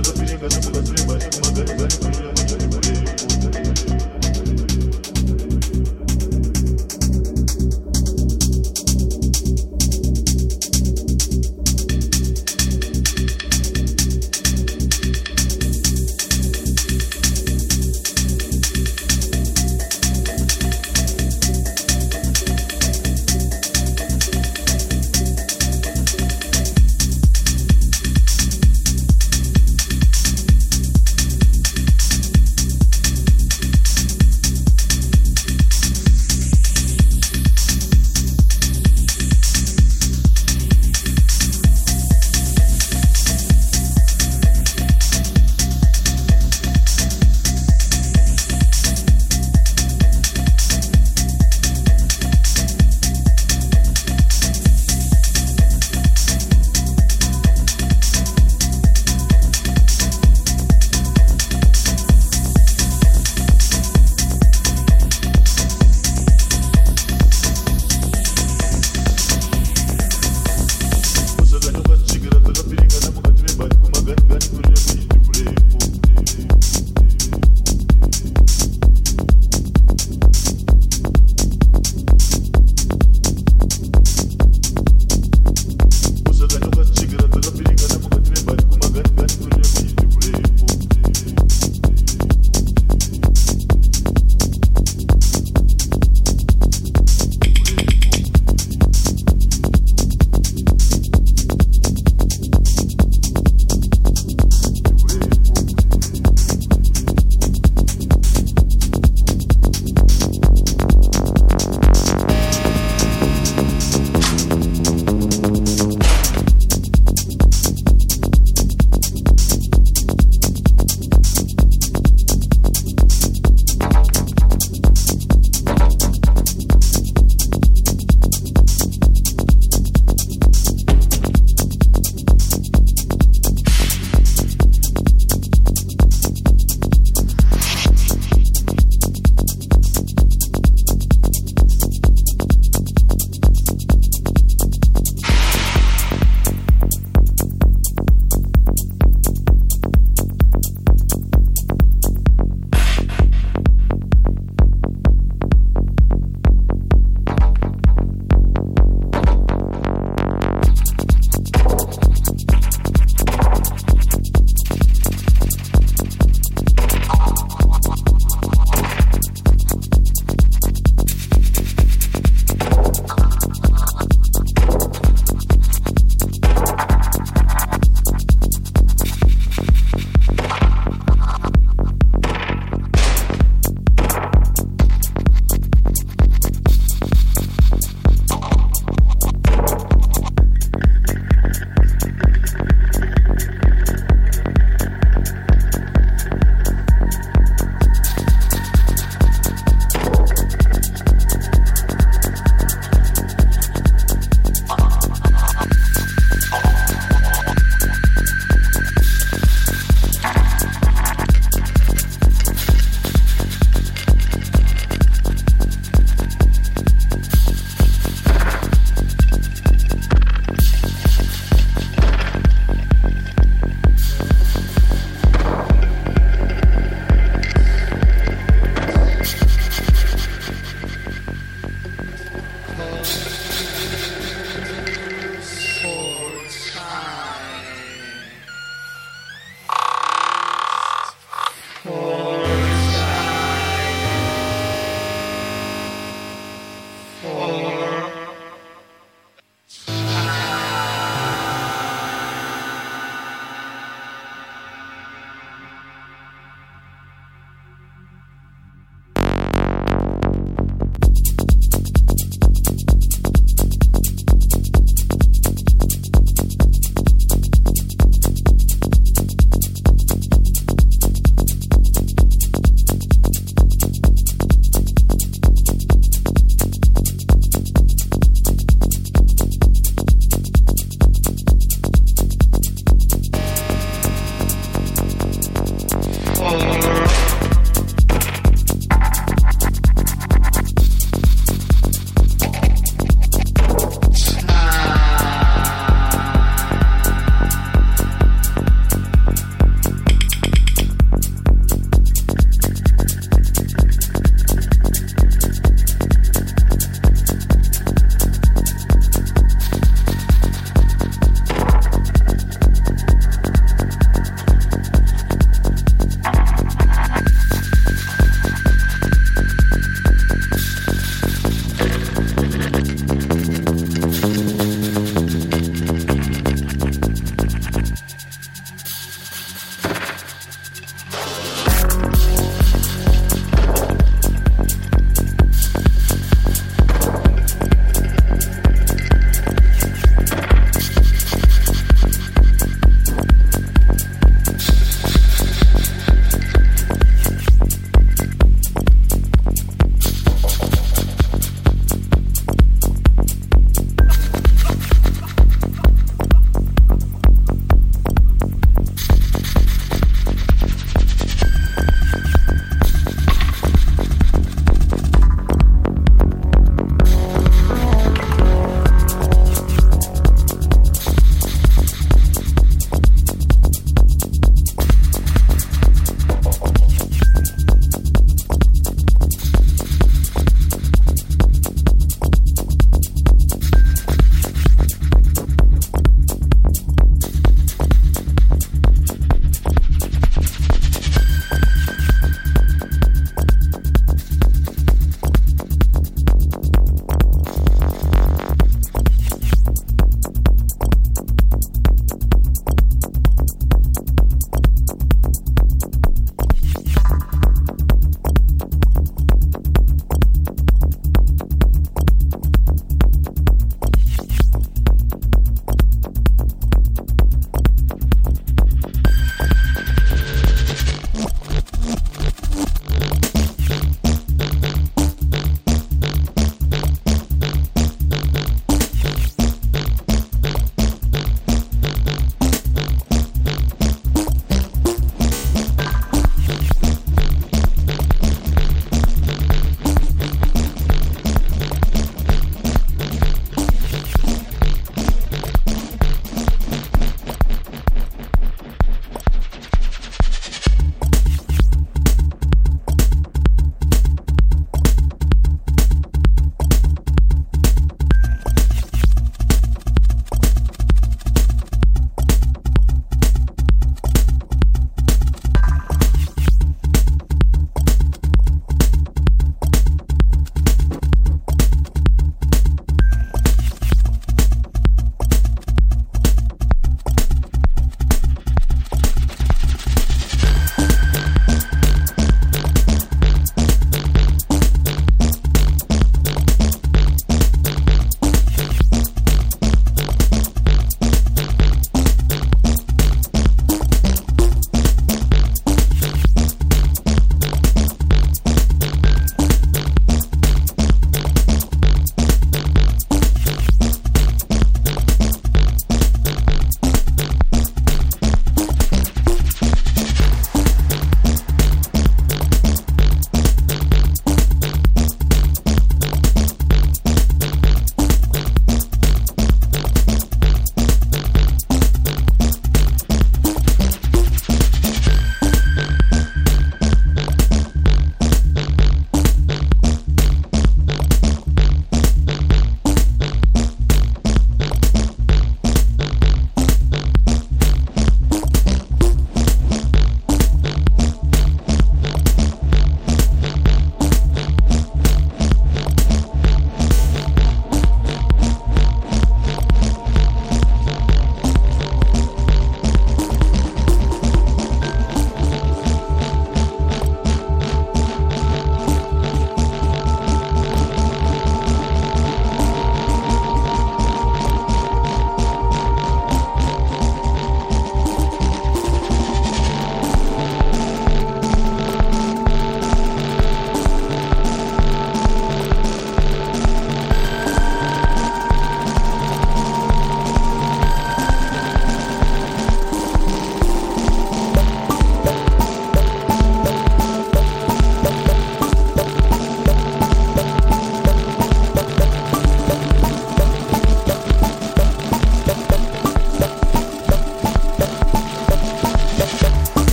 Thank you.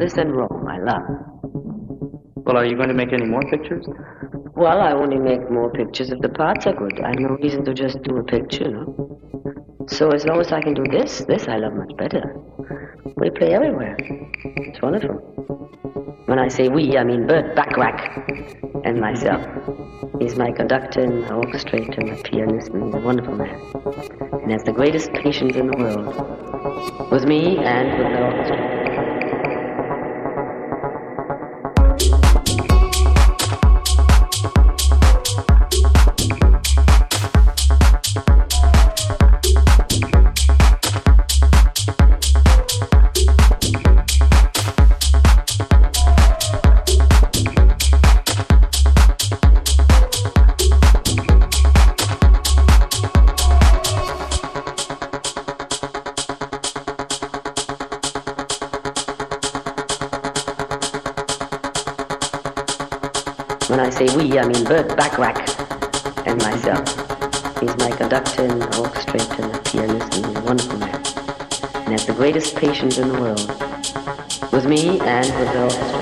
This and Rome, I love. Well, are you going to make any more pictures? Well, I only make more pictures if the parts are good. I have no reason to just do a picture, know. So as long as I can do this, this I love much better. We play everywhere. It's wonderful. When I say we, I mean Burt Bacharach and myself. He's my conductor and my orchestrator, my pianist, and he's a wonderful man. And has the greatest patience in the world. With me and with the orchestra. Patience in the world. With me and with the